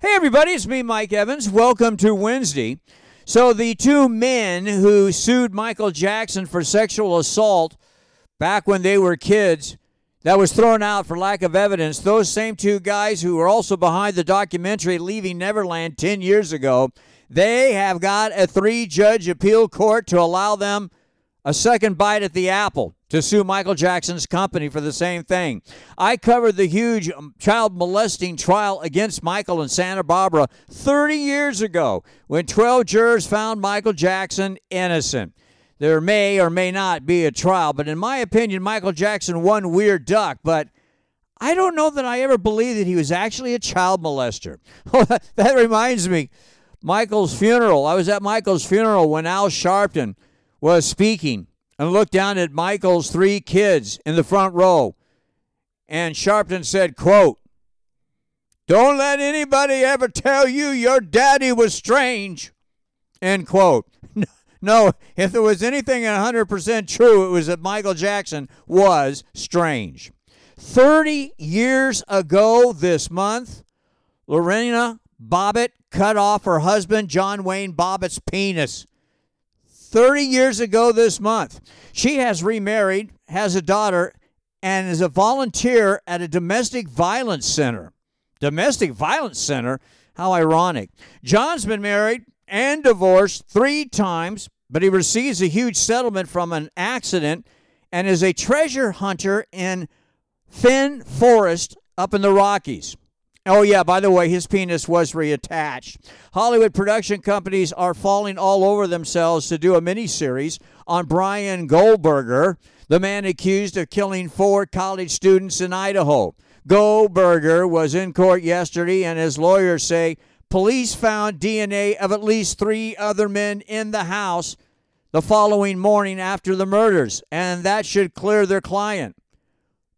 Hey, everybody, it's me, Mike Evans. Welcome to Wednesday. So, the two men who sued Michael Jackson for sexual assault back when they were kids, that was thrown out for lack of evidence. Those same two guys who were also behind the documentary Leaving Neverland 10 years ago, they have got a three judge appeal court to allow them a second bite at the apple to sue Michael Jackson's company for the same thing. I covered the huge um, child molesting trial against Michael in Santa Barbara 30 years ago when 12 jurors found Michael Jackson innocent. There may or may not be a trial, but in my opinion, Michael Jackson won Weird Duck, but I don't know that I ever believed that he was actually a child molester. that reminds me, Michael's funeral. I was at Michael's funeral when Al Sharpton was speaking and looked down at Michael's three kids in the front row. And Sharpton said, quote, Don't let anybody ever tell you your daddy was strange. End quote. No, if there was anything 100% true, it was that Michael Jackson was strange. 30 years ago this month, Lorena Bobbitt cut off her husband, John Wayne Bobbitt's penis. 30 years ago this month. She has remarried, has a daughter, and is a volunteer at a domestic violence center. Domestic violence center? How ironic. John's been married and divorced three times, but he receives a huge settlement from an accident and is a treasure hunter in Finn Forest up in the Rockies. Oh, yeah, by the way, his penis was reattached. Hollywood production companies are falling all over themselves to do a miniseries on Bryan Kohberger, the man accused of killing four college students in Idaho. Goldberger was in court yesterday, and his lawyers say police found DNA of at least three other men in the house the following morning after the murders, and that should clear their client.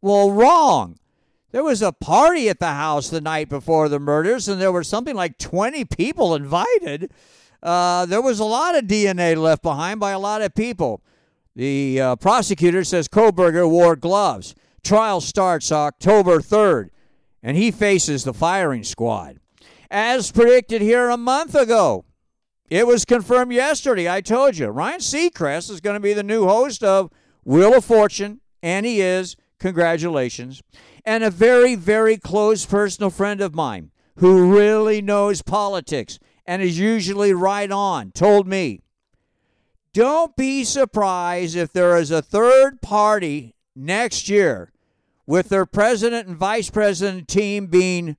Well, wrong. There was a party at the house the night before the murders, and there were something like 20 people invited. Uh, there was a lot of DNA left behind by a lot of people. The uh, prosecutor says Kohberger wore gloves. Trial starts October 3rd, and he faces the firing squad. As predicted here a month ago, it was confirmed yesterday. I told you. Ryan Seacrest is going to be the new host of Wheel of Fortune, and he is. Congratulations and a very, very close personal friend of mine who really knows politics and is usually right on told me don't be surprised if there is a third party next year with their president and vice president team being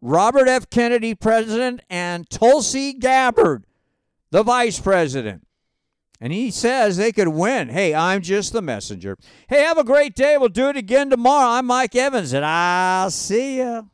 Robert F. Kennedy, president, and Tulsi Gabbard, the vice president. And he says they could win. Hey, I'm just the messenger. Hey, have a great day. We'll do it again tomorrow. I'm Mike Evans, and I'll see you.